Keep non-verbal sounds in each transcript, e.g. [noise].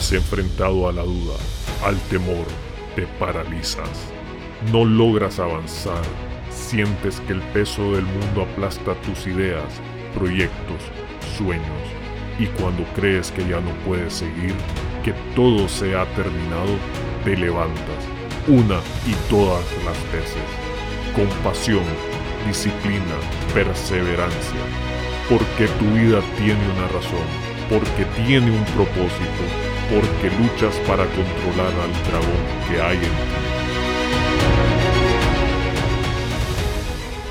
has enfrentado a la duda, al temor, te paralizas. No logras avanzar, sientes que el peso del mundo aplasta tus ideas, proyectos, sueños. Y cuando crees que ya no puedes seguir, que todo se ha terminado, te levantas, una y todas las veces, con pasión, disciplina, perseverancia, porque tu vida tiene una razón, porque tiene un propósito, porque luchas para controlar al dragón que hay en ti.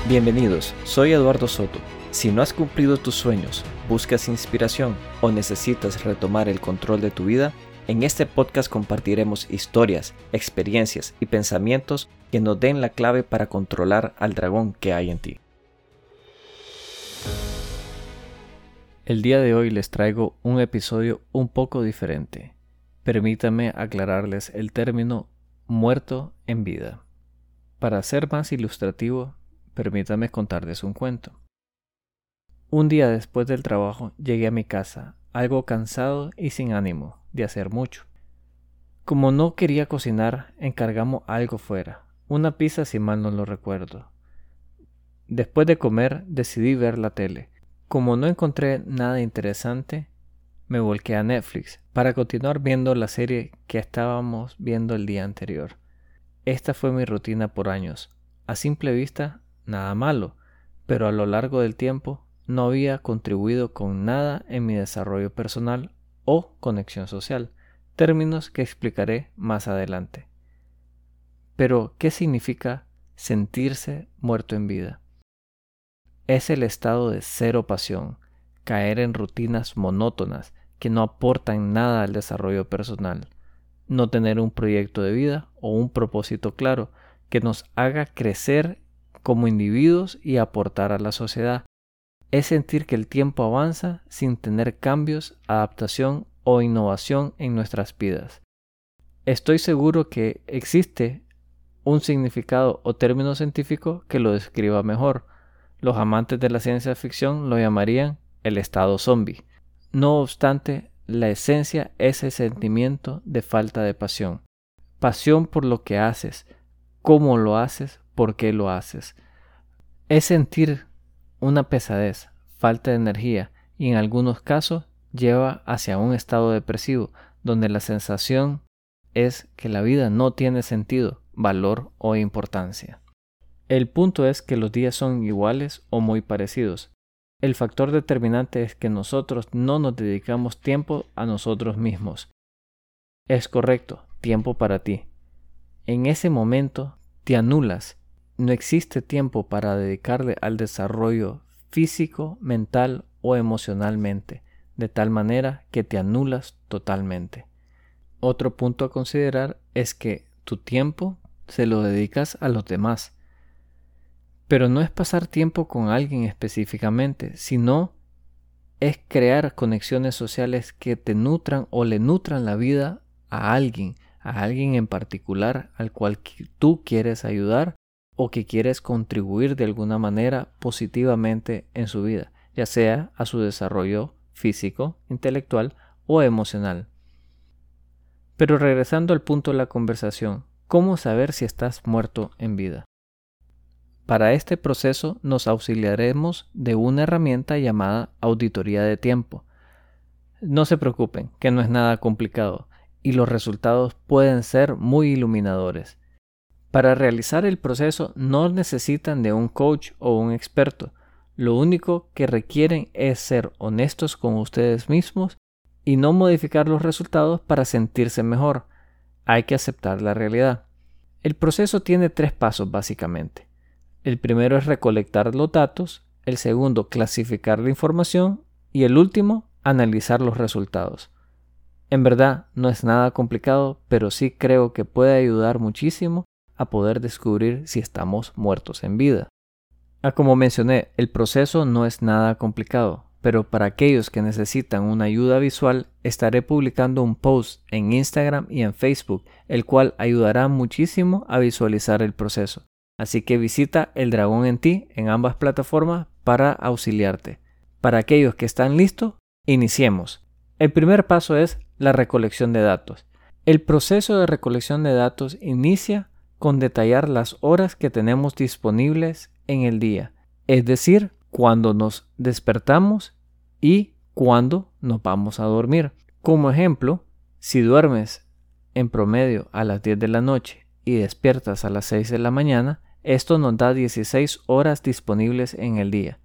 Bienvenidos, soy Eduardo Soto. Si no has cumplido tus sueños, buscas inspiración o necesitas retomar el control de tu vida, en este podcast compartiremos historias, experiencias y pensamientos que nos den la clave para controlar al dragón que hay en ti. El día de hoy les traigo un episodio un poco diferente. Permítame aclararles el término muerto en vida. Para ser más ilustrativo, permítame contarles un cuento. Un día después del trabajo llegué a mi casa, algo cansado y sin ánimo de hacer mucho. Como no quería cocinar, encargamos algo fuera, una pizza si mal no lo recuerdo. Después de comer decidí ver la tele. Como no encontré nada interesante, me volqué a Netflix para continuar viendo la serie que estábamos viendo el día anterior. Esta fue mi rutina por años. A simple vista, nada malo, pero a lo largo del tiempo no había contribuido con nada en mi desarrollo personal o conexión social, términos que explicaré más adelante. Pero, ¿qué significa sentirse muerto en vida? Es el estado de cero pasión, caer en rutinas monótonas que no aportan nada al desarrollo personal, no tener un proyecto de vida o un propósito claro que nos haga crecer como individuos y aportar a la sociedad. Es sentir que el tiempo avanza sin tener cambios, adaptación o innovación en nuestras vidas. Estoy seguro que existe un significado o término científico que lo describa mejor. Los amantes de la ciencia ficción lo llamarían el estado zombie. No obstante, la esencia es el sentimiento de falta de pasión. Pasión por lo que haces, cómo lo haces, por qué lo haces. Es sentir una pesadez, falta de energía y en algunos casos lleva hacia un estado depresivo donde la sensación es que la vida no tiene sentido, valor o importancia. El punto es que los días son iguales o muy parecidos. El factor determinante es que nosotros no nos dedicamos tiempo a nosotros mismos. Es correcto, tiempo para ti. En ese momento te anulas no existe tiempo para dedicarle al desarrollo físico, mental o emocionalmente, de tal manera que te anulas totalmente. Otro punto a considerar es que tu tiempo se lo dedicas a los demás. Pero no es pasar tiempo con alguien específicamente, sino es crear conexiones sociales que te nutran o le nutran la vida a alguien, a alguien en particular al cual tú quieres ayudar o que quieres contribuir de alguna manera positivamente en su vida, ya sea a su desarrollo físico, intelectual o emocional. Pero regresando al punto de la conversación, ¿cómo saber si estás muerto en vida? Para este proceso nos auxiliaremos de una herramienta llamada auditoría de tiempo. No se preocupen, que no es nada complicado y los resultados pueden ser muy iluminadores. Para realizar el proceso no necesitan de un coach o un experto. Lo único que requieren es ser honestos con ustedes mismos y no modificar los resultados para sentirse mejor. Hay que aceptar la realidad. El proceso tiene tres pasos básicamente. El primero es recolectar los datos, el segundo clasificar la información y el último analizar los resultados. En verdad no es nada complicado, pero sí creo que puede ayudar muchísimo a poder descubrir si estamos muertos en vida. Ah, como mencioné, el proceso no es nada complicado, pero para aquellos que necesitan una ayuda visual, estaré publicando un post en Instagram y en Facebook, el cual ayudará muchísimo a visualizar el proceso. Así que visita El Dragón en ti en ambas plataformas para auxiliarte. Para aquellos que están listos, iniciemos. El primer paso es la recolección de datos. El proceso de recolección de datos inicia con detallar las horas que tenemos disponibles en el día, es decir, cuando nos despertamos y cuando nos vamos a dormir. Como ejemplo, si duermes en promedio a las 10 de la noche y despiertas a las 6 de la mañana, esto nos da 16 horas disponibles en el día.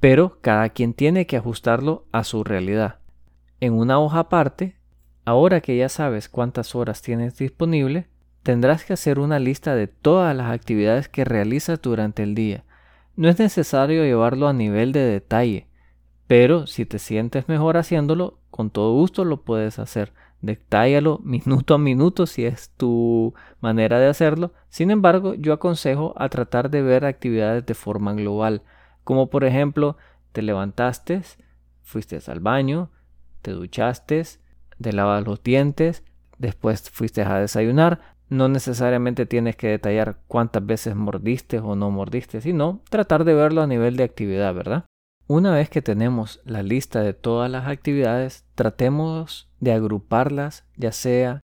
Pero cada quien tiene que ajustarlo a su realidad. En una hoja aparte, ahora que ya sabes cuántas horas tienes disponible, tendrás que hacer una lista de todas las actividades que realizas durante el día. No es necesario llevarlo a nivel de detalle, pero si te sientes mejor haciéndolo, con todo gusto lo puedes hacer. Detállalo minuto a minuto si es tu manera de hacerlo. Sin embargo, yo aconsejo a tratar de ver actividades de forma global, como por ejemplo, te levantaste, fuiste al baño, te duchaste, te lavas los dientes, después fuiste a desayunar. No necesariamente tienes que detallar cuántas veces mordiste o no mordiste, sino tratar de verlo a nivel de actividad, ¿verdad? Una vez que tenemos la lista de todas las actividades, tratemos de agruparlas ya sea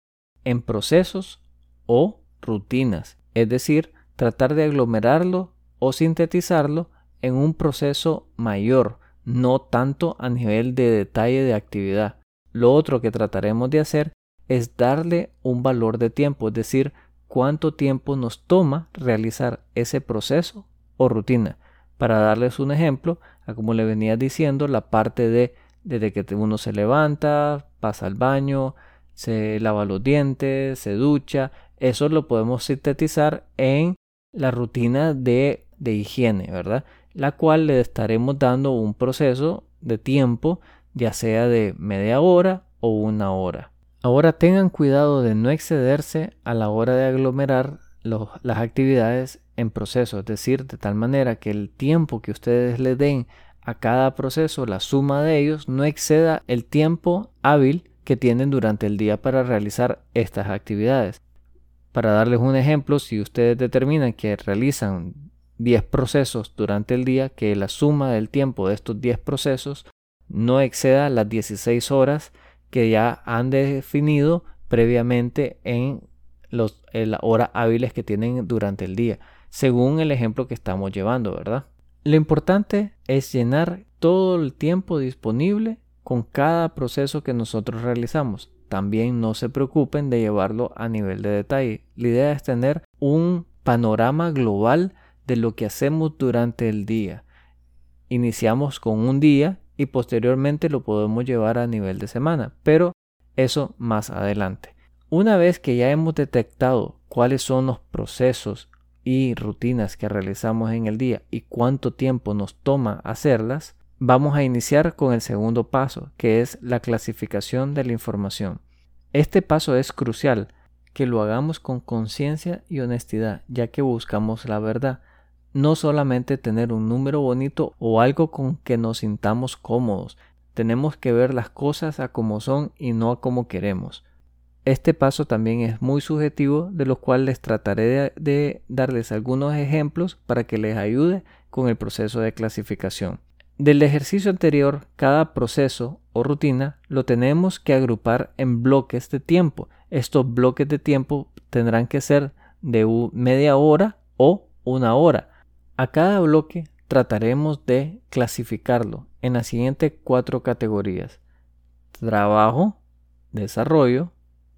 en procesos o rutinas, es decir, tratar de aglomerarlo o sintetizarlo en un proceso mayor, no tanto a nivel de detalle de actividad. Lo otro que trataremos de hacer es darle un valor de tiempo, es decir, cuánto tiempo nos toma realizar ese proceso o rutina. Para darles un ejemplo, como le venía diciendo, la parte de desde que uno se levanta, pasa al baño, se lava los dientes, se ducha, eso lo podemos sintetizar en la rutina de, de higiene, ¿verdad? La cual le estaremos dando un proceso de tiempo, ya sea de media hora o una hora. Ahora tengan cuidado de no excederse a la hora de aglomerar las actividades en proceso, es decir, de tal manera que el tiempo que ustedes le den a cada proceso, la suma de ellos, no exceda el tiempo hábil que tienen durante el día para realizar estas actividades. Para darles un ejemplo, si ustedes determinan que realizan 10 procesos durante el día, que la suma del tiempo de estos 10 procesos no exceda las 16 horas que ya han definido previamente en las horas hábiles que tienen durante el día según el ejemplo que estamos llevando, ¿verdad? Lo importante es llenar todo el tiempo disponible con cada proceso que nosotros realizamos. También no se preocupen de llevarlo a nivel de detalle. La idea es tener un panorama global de lo que hacemos durante el día. Iniciamos con un día y posteriormente lo podemos llevar a nivel de semana, pero eso más adelante. Una vez que ya hemos detectado cuáles son los procesos y rutinas que realizamos en el día y cuánto tiempo nos toma hacerlas, vamos a iniciar con el segundo paso, que es la clasificación de la información. Este paso es crucial, que lo hagamos con conciencia y honestidad, ya que buscamos la verdad, no solamente tener un número bonito o algo con que nos sintamos cómodos, tenemos que ver las cosas a como son y no a como queremos. Este paso también es muy subjetivo, de los cuales les trataré de, darles algunos ejemplos para que les ayude con el proceso de clasificación. Del ejercicio anterior, cada proceso o rutina lo tenemos que agrupar en bloques de tiempo. Estos bloques de tiempo tendrán que ser de media hora o una hora. A cada bloque trataremos de clasificarlo en las siguientes cuatro categorías. Trabajo, desarrollo,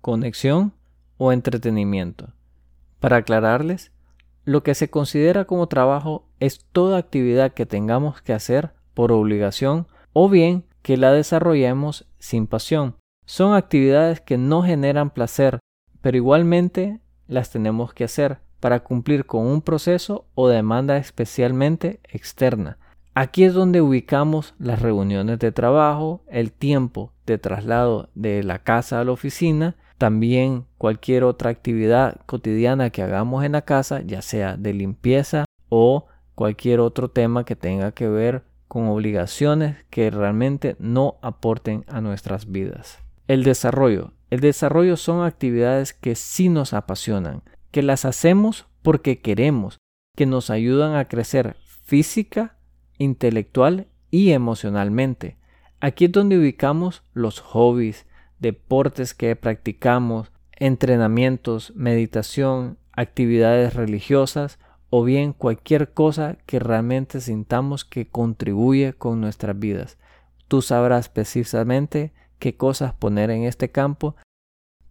conexión o entretenimiento. Para aclararles, lo que se considera como trabajo es toda actividad que tengamos que hacer por obligación o bien que la desarrollemos sin pasión. Son actividades que no generan placer, pero igualmente las tenemos que hacer para cumplir con un proceso o demanda especialmente externa. Aquí es donde ubicamos las reuniones de trabajo, el tiempo de traslado de la casa a la oficina también cualquier otra actividad cotidiana que hagamos en la casa, ya sea de limpieza o cualquier otro tema que tenga que ver con obligaciones que realmente no aporten a nuestras vidas. El desarrollo. El desarrollo son actividades que sí nos apasionan, que las hacemos porque queremos, que nos ayudan a crecer física, intelectual y emocionalmente. Aquí es donde ubicamos los hobbies, deportes que practicamos, entrenamientos, meditación, actividades religiosas o bien cualquier cosa que realmente sintamos que contribuye con nuestras vidas. Tú sabrás precisamente qué cosas poner en este campo.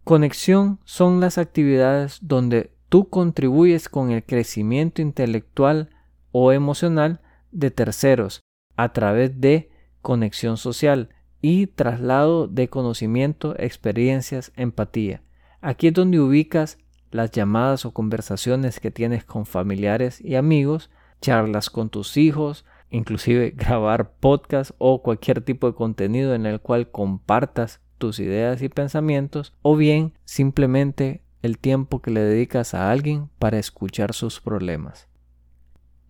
Conexión son las actividades donde tú contribuyes con el crecimiento intelectual o emocional de terceros a través de conexión social y traslado de conocimiento, experiencias, empatía. Aquí es donde ubicas las llamadas o conversaciones que tienes con familiares y amigos, charlas con tus hijos, inclusive [laughs] grabar podcast o cualquier tipo de contenido en el cual compartas tus ideas y pensamientos, o bien simplemente el tiempo que le dedicas a alguien para escuchar sus problemas.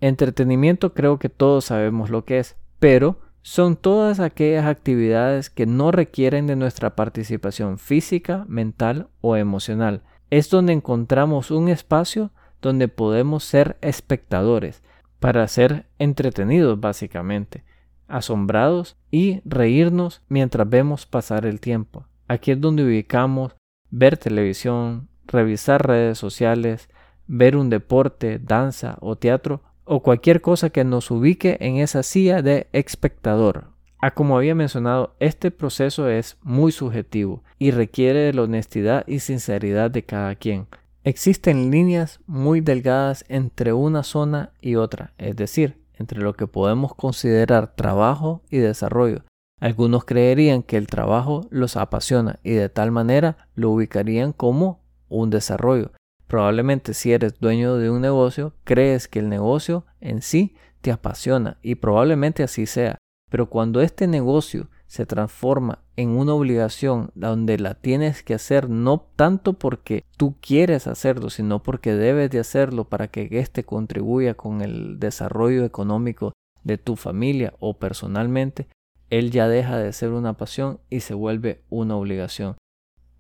Entretenimiento creo que todos sabemos lo que es, pero son todas aquellas actividades que no requieren de nuestra participación física, mental o emocional. Es donde encontramos un espacio donde podemos ser espectadores, para ser entretenidos básicamente, asombrados y reírnos mientras vemos pasar el tiempo. Aquí es donde ubicamos ver televisión, revisar redes sociales, ver un deporte, danza o teatro o cualquier cosa que nos ubique en esa silla de espectador. A ah, como había mencionado, este proceso es muy subjetivo y requiere de la honestidad y sinceridad de cada quien. Existen líneas muy delgadas entre una zona y otra, es decir, entre lo que podemos considerar trabajo y desarrollo. Algunos creerían que el trabajo los apasiona y de tal manera lo ubicarían como un desarrollo, Probablemente si eres dueño de un negocio, crees que el negocio en sí te apasiona y probablemente así sea. Pero cuando este negocio se transforma en una obligación donde la tienes que hacer no tanto porque tú quieres hacerlo, sino porque debes de hacerlo para que éste contribuya con el desarrollo económico de tu familia o personalmente, él ya deja de ser una pasión y se vuelve una obligación.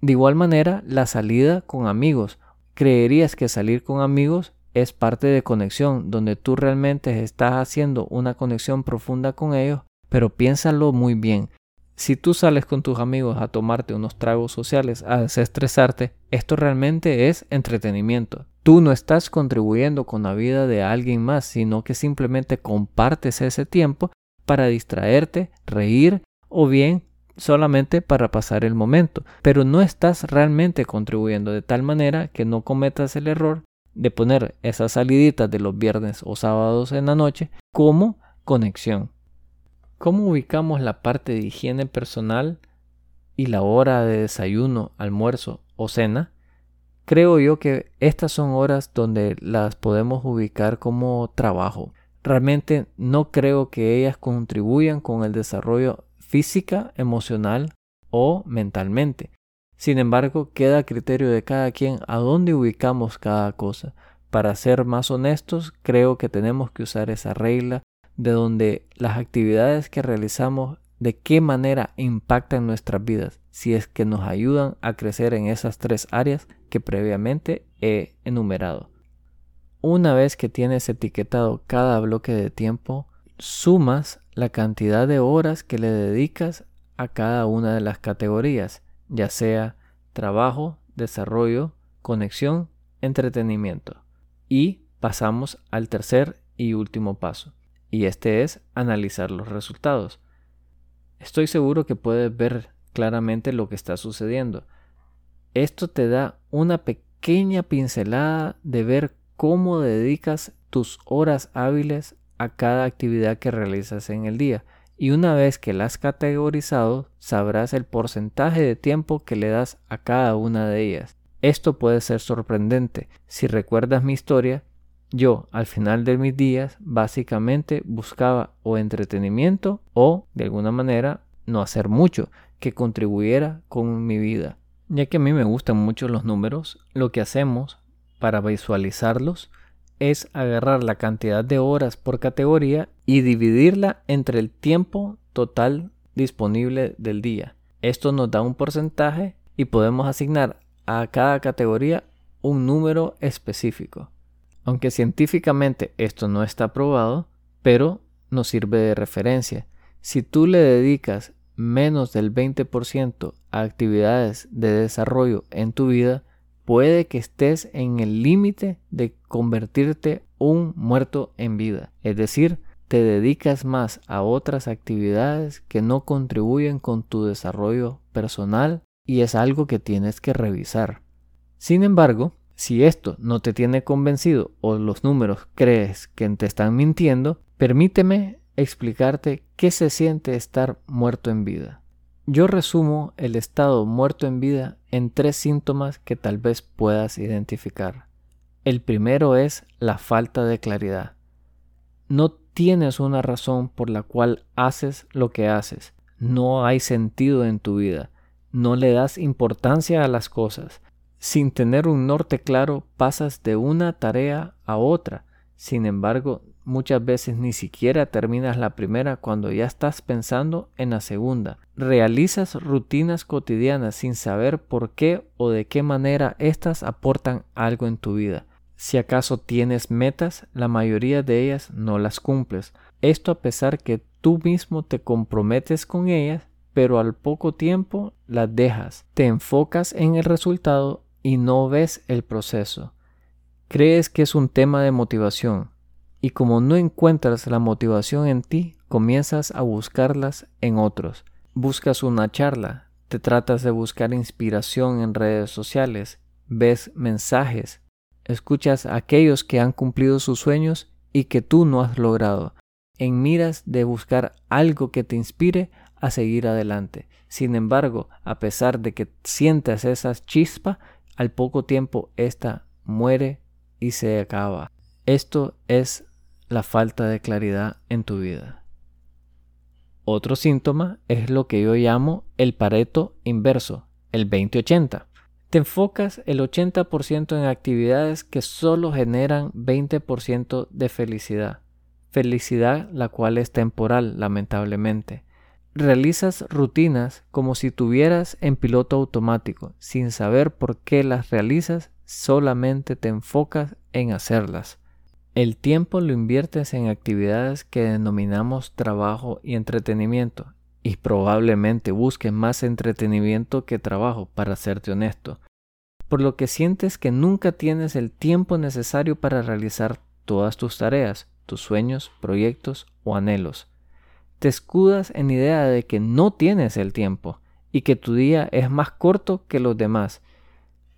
De igual manera, la salida con amigos creerías que salir con amigos es parte de conexión, donde tú realmente estás haciendo una conexión profunda con ellos, pero piénsalo muy bien. Si tú sales con tus amigos a tomarte unos tragos sociales, a desestresarte, esto realmente es entretenimiento. Tú no estás contribuyendo con la vida de alguien más, sino que simplemente compartes ese tiempo para distraerte, reír o bien solamente para pasar el momento, pero no estás realmente contribuyendo de tal manera que no cometas el error de poner esas saliditas de los viernes o sábados en la noche como conexión. ¿Cómo ubicamos la parte de higiene personal y la hora de desayuno, almuerzo o cena? Creo yo que estas son horas donde las podemos ubicar como trabajo. Realmente no creo que ellas contribuyan con el desarrollo física, emocional o mentalmente. Sin embargo, queda a criterio de cada quien a dónde ubicamos cada cosa. Para ser más honestos, creo que tenemos que usar esa regla de donde las actividades que realizamos de qué manera impactan nuestras vidas, si es que nos ayudan a crecer en esas tres áreas que previamente he enumerado. Una vez que tienes etiquetado cada bloque de tiempo, sumas la cantidad de horas que le dedicas a cada una de las categorías, ya sea trabajo, desarrollo, conexión, entretenimiento. Y pasamos al tercer y último paso, y este es analizar los resultados. Estoy seguro que puedes ver claramente lo que está sucediendo. Esto te da una pequeña pincelada de ver cómo dedicas tus horas hábiles a cada actividad que realizas en el día y una vez que la has categorizado sabrás el porcentaje de tiempo que le das a cada una de ellas. Esto puede ser sorprendente. Si recuerdas mi historia, yo al final de mis días básicamente buscaba o entretenimiento o de alguna manera no hacer mucho que contribuyera con mi vida. Ya que a mí me gustan mucho los números, lo que hacemos para visualizarlos es agarrar la cantidad de horas por categoría y dividirla entre el tiempo total disponible del día. Esto nos da un porcentaje y podemos asignar a cada categoría un número específico. Aunque científicamente esto no está probado, pero nos sirve de referencia. Si tú le dedicas menos del 20% a actividades de desarrollo en tu vida, puede que estés en el límite de convertirte un muerto en vida. Es decir, te dedicas más a otras actividades que no contribuyen con tu desarrollo personal y es algo que tienes que revisar. Sin embargo, si esto no te tiene convencido o los números crees que te están mintiendo, permíteme explicarte qué se siente estar muerto en vida. Yo resumo el estado muerto en vida en tres síntomas que tal vez puedas identificar. El primero es la falta de claridad. No tienes una razón por la cual haces lo que haces. No hay sentido en tu vida. No le das importancia a las cosas. Sin tener un norte claro, pasas de una tarea a otra. Sin embargo, muchas veces ni siquiera terminas la primera cuando ya estás pensando en la segunda. Realizas rutinas cotidianas sin saber por qué o de qué manera éstas aportan algo en tu vida. Si acaso tienes metas, la mayoría de ellas no las cumples. Esto a pesar que tú mismo te comprometes con ellas, pero al poco tiempo las dejas. Te enfocas en el resultado y no ves el proceso. Crees que es un tema de motivación y como no encuentras la motivación en ti, comienzas a buscarlas en otros. Buscas una charla, te tratas de buscar inspiración en redes sociales, ves mensajes, escuchas a aquellos que han cumplido sus sueños y que tú no has logrado, en miras de buscar algo que te inspire a seguir adelante. Sin embargo, a pesar de que sientas esa chispa, al poco tiempo ésta muere y se acaba. Esto es la falta de claridad en tu vida. Otro síntoma es lo que yo llamo el pareto inverso, el 2080. Te enfocas el 80% en actividades que solo generan 20% de felicidad. Felicidad la cual es temporal, lamentablemente. Realizas rutinas como si tuvieras en piloto automático, sin saber por qué las realizas, solamente te enfocas en hacerlas. El tiempo lo inviertes en actividades que denominamos trabajo y entretenimiento, y probablemente busques más entretenimiento que trabajo, para serte honesto, por lo que sientes que nunca tienes el tiempo necesario para realizar todas tus tareas, tus sueños, proyectos o anhelos. Te escudas en idea de que no tienes el tiempo y que tu día es más corto que los demás.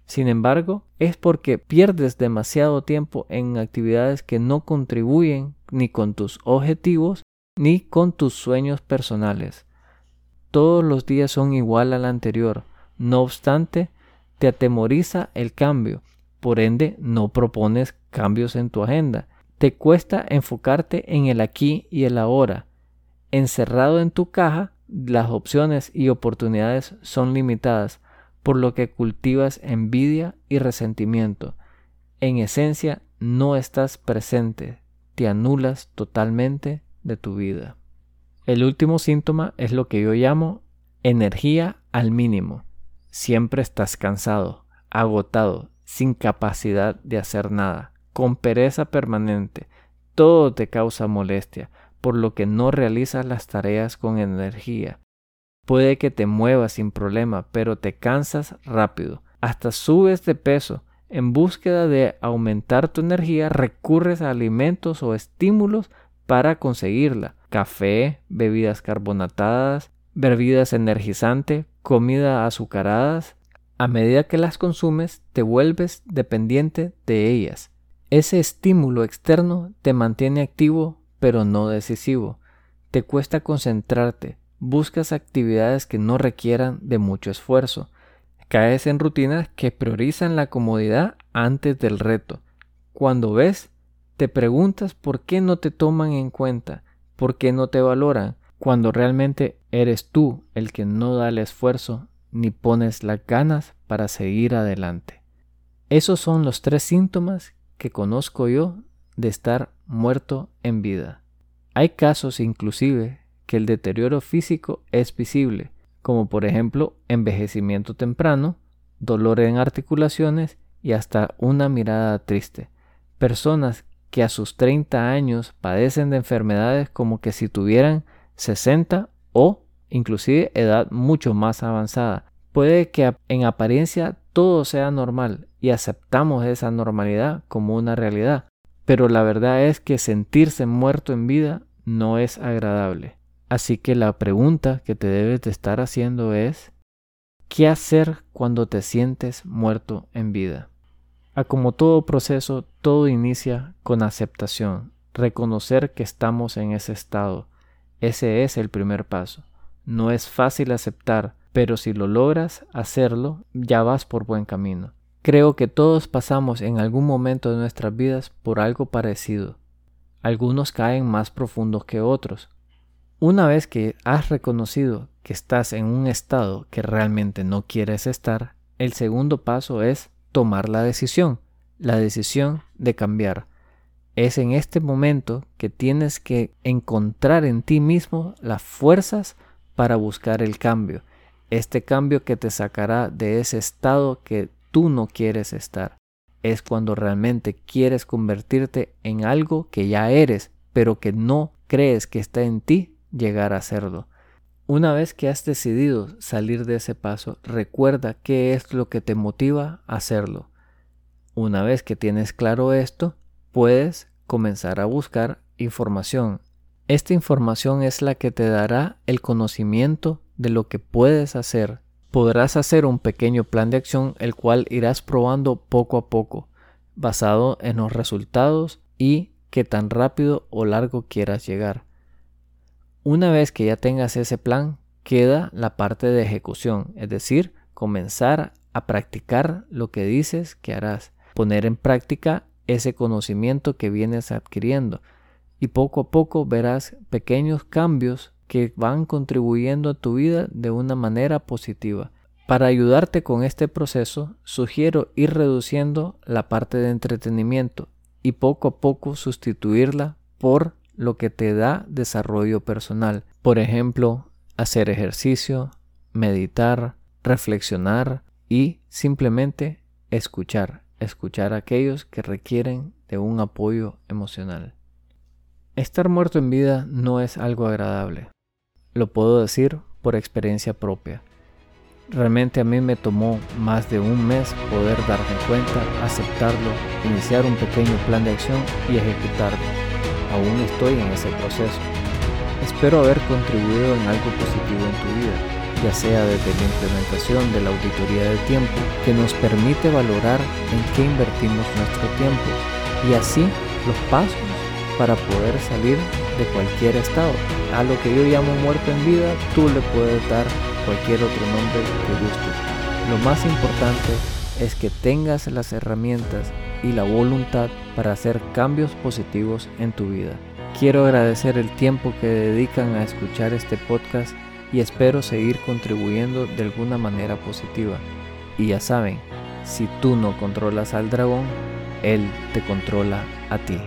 Sin embargo, es porque pierdes demasiado tiempo en actividades que no contribuyen ni con tus objetivos ni con tus sueños personales. Todos los días son igual al anterior. No obstante, te atemoriza el cambio. Por ende, no propones cambios en tu agenda. Te cuesta enfocarte en el aquí y el ahora. Encerrado en tu caja, las opciones y oportunidades son limitadas, por lo que cultivas envidia y resentimiento. En esencia, no estás presente, te anulas totalmente de tu vida. El último síntoma es lo que yo llamo energía al mínimo. Siempre estás cansado, agotado, sin capacidad de hacer nada, con pereza permanente. Todo te causa molestia, por lo que no realizas las tareas con energía. Puede que te muevas sin problema, pero te cansas rápido. Hasta subes de peso. En búsqueda de aumentar tu energía, recurres a alimentos o estímulos para conseguirla café, bebidas carbonatadas, bebidas energizantes, comida azucaradas. A medida que las consumes, te vuelves dependiente de ellas. Ese estímulo externo te mantiene activo, pero no decisivo. Te cuesta concentrarte, buscas actividades que no requieran de mucho esfuerzo. Caes en rutinas que priorizan la comodidad antes del reto. Cuando ves, te preguntas por qué no te toman en cuenta, ¿Por qué no te valoran cuando realmente eres tú el que no da el esfuerzo ni pones las ganas para seguir adelante? Esos son los tres síntomas que conozco yo de estar muerto en vida. Hay casos inclusive que el deterioro físico es visible, como por ejemplo envejecimiento temprano, dolor en articulaciones y hasta una mirada triste. Personas que a sus 30 años padecen de enfermedades como que si tuvieran 60 o inclusive edad mucho más avanzada. Puede que en apariencia todo sea normal y aceptamos esa normalidad como una realidad, pero la verdad es que sentirse muerto en vida no es agradable. Así que la pregunta que te debes de estar haciendo es, ¿qué hacer cuando te sientes muerto en vida? A como todo proceso, todo inicia con aceptación, reconocer que estamos en ese estado. Ese es el primer paso. No es fácil aceptar, pero si lo logras hacerlo, ya vas por buen camino. Creo que todos pasamos en algún momento de nuestras vidas por algo parecido. Algunos caen más profundos que otros. Una vez que has reconocido que estás en un estado que realmente no quieres estar, el segundo paso es tomar la decisión, la decisión de cambiar. Es en este momento que tienes que encontrar en ti mismo las fuerzas para buscar el cambio, este cambio que te sacará de ese estado que tú no quieres estar. Es cuando realmente quieres convertirte en algo que ya eres, pero que no crees que está en ti llegar a serlo. Una vez que has decidido salir de ese paso, recuerda qué es lo que te motiva a hacerlo. Una vez que tienes claro esto, puedes comenzar a buscar información. Esta información es la que te dará el conocimiento de lo que puedes hacer podrás hacer un pequeño plan de acción el cual irás probando poco a poco, basado en los resultados y qué tan rápido o largo quieras llegar. Una vez que ya tengas ese plan, queda la parte de ejecución, es decir, comenzar a practicar lo que dices que harás, poner en práctica ese conocimiento que vienes adquiriendo y poco a poco verás pequeños cambios que van contribuyendo a tu vida de una manera positiva. Para ayudarte con este proceso, sugiero ir reduciendo la parte de entretenimiento y poco a poco sustituirla por lo que te da desarrollo personal. Por ejemplo, hacer ejercicio, meditar, reflexionar y simplemente escuchar, escuchar a aquellos que requieren de un apoyo emocional. Estar muerto en vida no es algo agradable. Lo puedo decir por experiencia propia. Realmente a mí me tomó más de un mes poder darme cuenta, aceptarlo, iniciar un pequeño plan de acción y ejecutarlo. Aún estoy en ese proceso. Espero haber contribuido en algo positivo en tu vida, ya sea desde la implementación de la auditoría del tiempo, que nos permite valorar en qué invertimos nuestro tiempo, y así los pasos para poder salir de cualquier estado. A lo que yo llamo muerto en vida, tú le puedes dar cualquier otro nombre que gustes. Lo más importante es que tengas las herramientas y la voluntad para hacer cambios positivos en tu vida. Quiero agradecer el tiempo que dedican a escuchar este podcast y espero seguir contribuyendo de alguna manera positiva. Y ya saben, si tú no controlas al dragón, él te controla a ti.